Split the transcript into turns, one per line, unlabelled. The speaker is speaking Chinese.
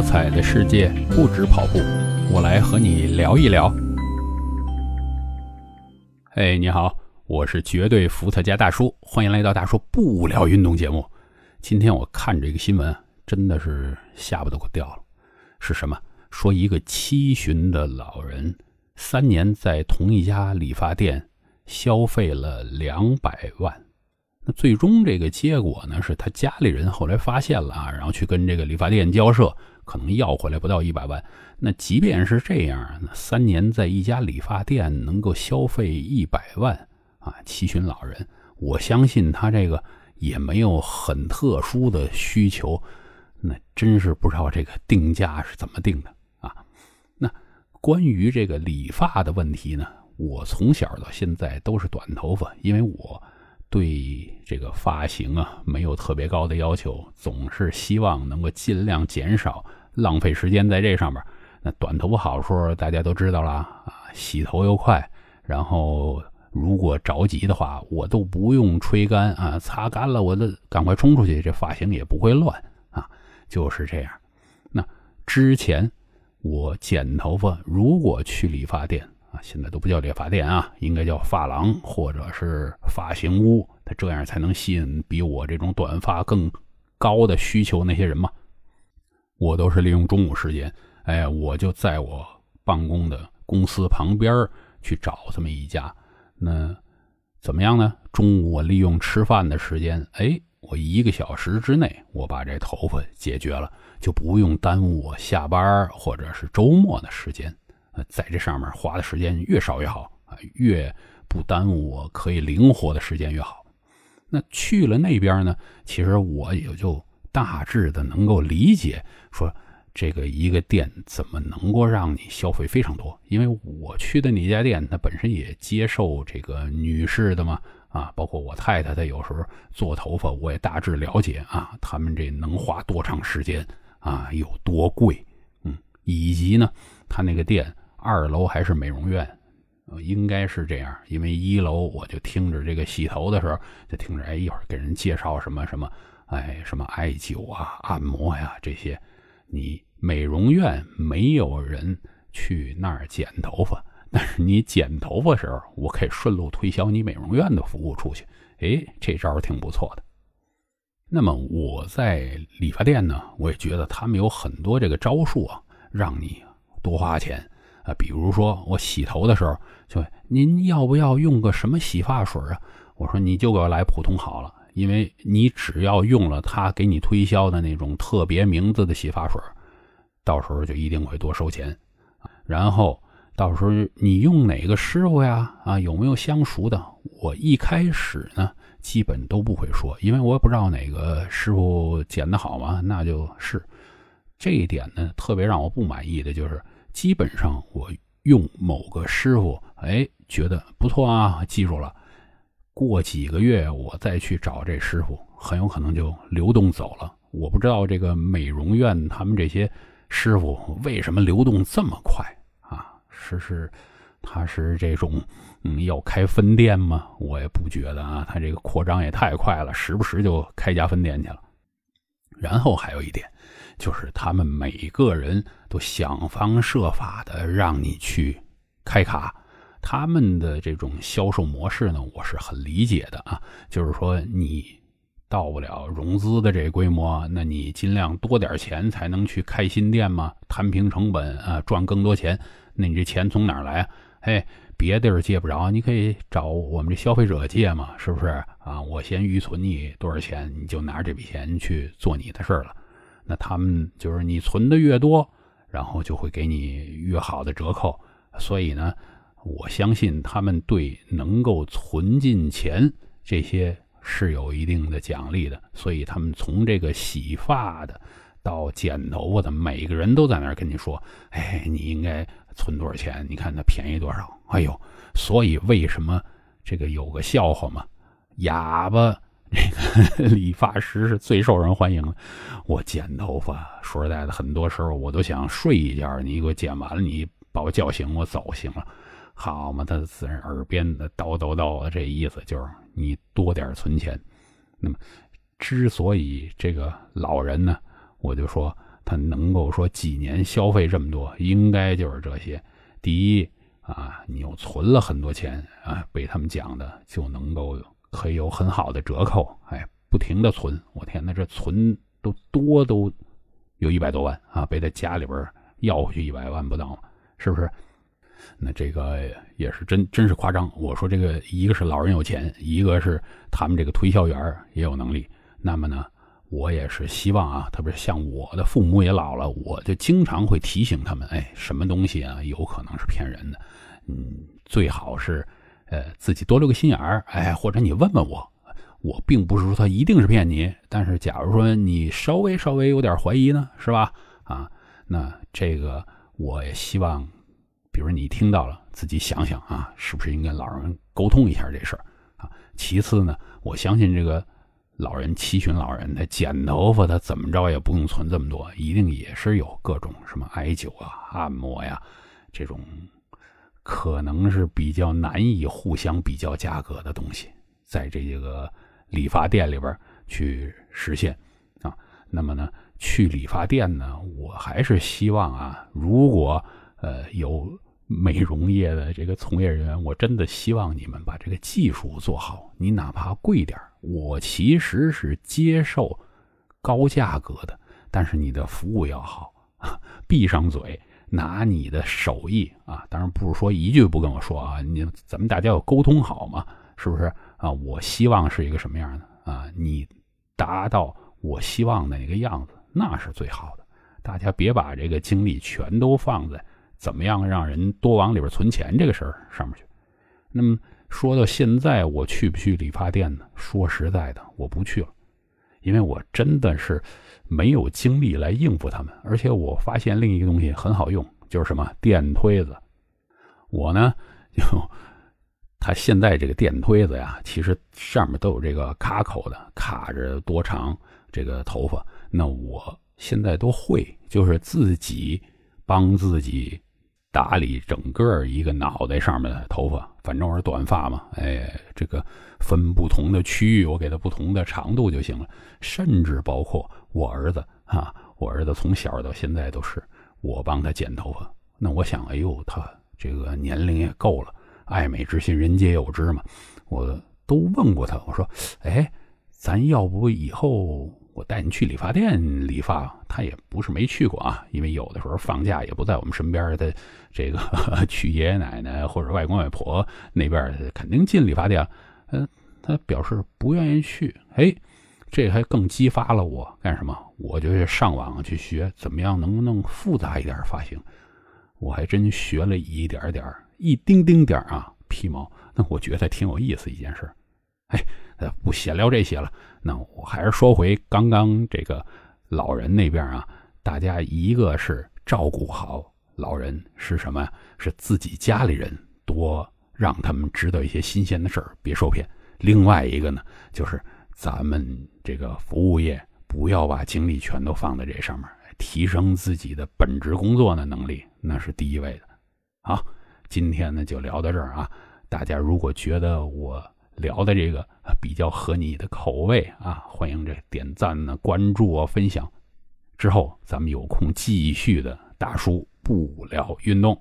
多彩的世界不止跑步，我来和你聊一聊。嘿，你好，我是绝对伏特加大叔，欢迎来到大叔不聊运动节目。今天我看这个新闻，真的是下巴都给我掉了。是什么？说一个七旬的老人，三年在同一家理发店消费了两百万。那最终这个结果呢，是他家里人后来发现了啊，然后去跟这个理发店交涉，可能要回来不到一百万。那即便是这样，那三年在一家理发店能够消费一百万啊，七旬老人，我相信他这个也没有很特殊的需求，那真是不知道这个定价是怎么定的啊。那关于这个理发的问题呢，我从小到现在都是短头发，因为我。对这个发型啊，没有特别高的要求，总是希望能够尽量减少浪费时间在这上面。那短头发好处大家都知道了啊，洗头又快，然后如果着急的话，我都不用吹干啊，擦干了我的赶快冲出去，这发型也不会乱啊，就是这样。那之前我剪头发，如果去理发店。啊，现在都不叫理发店啊，应该叫发廊或者是发型屋，它这样才能吸引比我这种短发更高的需求那些人嘛。我都是利用中午时间，哎，我就在我办公的公司旁边去找这么一家。那怎么样呢？中午我利用吃饭的时间，哎，我一个小时之内我把这头发解决了，就不用耽误我下班或者是周末的时间。呃，在这上面花的时间越少越好啊，越不耽误我可以灵活的时间越好。那去了那边呢，其实我也就大致的能够理解，说这个一个店怎么能够让你消费非常多。因为我去的那家店，它本身也接受这个女士的嘛，啊，包括我太太，她有时候做头发，我也大致了解啊，他们这能花多长时间啊，有多贵，嗯，以及呢，他那个店。二楼还是美容院，应该是这样。因为一楼我就听着这个洗头的时候，就听着哎，一会儿给人介绍什么什么，哎，什么艾灸啊、按摩呀这些。你美容院没有人去那儿剪头发，但是你剪头发时候，我可以顺路推销你美容院的服务出去。哎，这招挺不错的。那么我在理发店呢，我也觉得他们有很多这个招数啊，让你多花钱。啊，比如说我洗头的时候，就您要不要用个什么洗发水啊？我说你就给我来普通好了，因为你只要用了他给你推销的那种特别名字的洗发水，到时候就一定会多收钱。然后到时候你用哪个师傅呀？啊，有没有相熟的？我一开始呢，基本都不会说，因为我也不知道哪个师傅剪的好嘛。那就是这一点呢，特别让我不满意的就是。基本上我用某个师傅，哎，觉得不错啊，记住了。过几个月我再去找这师傅，很有可能就流动走了。我不知道这个美容院他们这些师傅为什么流动这么快啊？是是，他是这种嗯要开分店吗？我也不觉得啊，他这个扩张也太快了，时不时就开家分店去了。然后还有一点。就是他们每个人都想方设法的让你去开卡，他们的这种销售模式呢，我是很理解的啊。就是说你到不了融资的这个规模，那你尽量多点钱才能去开新店嘛，摊平成本啊，赚更多钱。那你这钱从哪来啊？哎，别地儿借不着，你可以找我们这消费者借嘛，是不是啊？我先预存你多少钱，你就拿这笔钱去做你的事儿了。那他们就是你存的越多，然后就会给你越好的折扣。所以呢，我相信他们对能够存进钱这些是有一定的奖励的。所以他们从这个洗发的到剪头发的，每个人都在那儿跟你说：“哎，你应该存多少钱？你看它便宜多少？”哎呦，所以为什么这个有个笑话嘛？哑巴。这个 理发师是最受人欢迎的。我剪头发，说实在的，很多时候我都想睡一觉。你给我剪完了，你把我叫醒，我走行了。好嘛，他自然耳边的叨叨叨的这意思就是你多点存钱。那么，之所以这个老人呢，我就说他能够说几年消费这么多，应该就是这些。第一啊，你又存了很多钱啊，被他们讲的就能够可以有很好的折扣，哎，不停的存，我天哪，这存都多都有一百多万啊，被他家里边要回去一百万不到，是不是？那这个也是真真是夸张。我说这个一个是老人有钱，一个是他们这个推销员也有能力。那么呢，我也是希望啊，特别像我的父母也老了，我就经常会提醒他们，哎，什么东西啊有可能是骗人的，嗯，最好是呃自己多留个心眼儿，哎，或者你问问我，我并不是说他一定是骗你，但是假如说你稍微稍微有点怀疑呢，是吧？啊，那这个我也希望。比如你听到了，自己想想啊，是不是应该老人沟通一下这事儿啊？其次呢，我相信这个老人七旬老人，他剪头发，他怎么着也不用存这么多，一定也是有各种什么艾灸啊、按摩呀这种，可能是比较难以互相比较价格的东西，在这个理发店里边去实现啊。那么呢，去理发店呢，我还是希望啊，如果。呃，有美容业的这个从业人员，我真的希望你们把这个技术做好。你哪怕贵点我其实是接受高价格的，但是你的服务要好。闭上嘴，拿你的手艺啊，当然不是说一句不跟我说啊，你咱们大家要沟通好嘛，是不是啊？我希望是一个什么样的啊？你达到我希望的那个样子，那是最好的。大家别把这个精力全都放在。怎么样让人多往里边存钱这个事儿上面去？那么说到现在，我去不去理发店呢？说实在的，我不去了，因为我真的是没有精力来应付他们。而且我发现另一个东西很好用，就是什么电推子。我呢，就他现在这个电推子呀，其实上面都有这个卡口的，卡着多长这个头发。那我现在都会，就是自己帮自己。打理整个一个脑袋上面的头发，反正我是短发嘛，哎，这个分不同的区域，我给他不同的长度就行了。甚至包括我儿子啊，我儿子从小到现在都是我帮他剪头发。那我想，哎呦，他这个年龄也够了，爱美之心人皆有之嘛。我都问过他，我说，哎，咱要不以后？我带你去理发店理发，他也不是没去过啊，因为有的时候放假也不在我们身边，他这个 去爷爷奶奶或者外公外婆那边，肯定进理发店。嗯，他表示不愿意去。哎，这还更激发了我干什么？我就上网去学怎么样能弄复杂一点发型。我还真学了一点点一丁丁点啊皮毛。那我觉得挺有意思一件事。哎。呃，不闲聊这些了，那我还是说回刚刚这个老人那边啊，大家一个是照顾好老人是什么？是自己家里人多让他们知道一些新鲜的事儿，别受骗。另外一个呢，就是咱们这个服务业不要把精力全都放在这上面，提升自己的本职工作的能力，那是第一位的。好，今天呢就聊到这儿啊，大家如果觉得我。聊的这个比较合你的口味啊，欢迎这点赞呢、关注啊、分享。之后咱们有空继续的大叔不聊运动。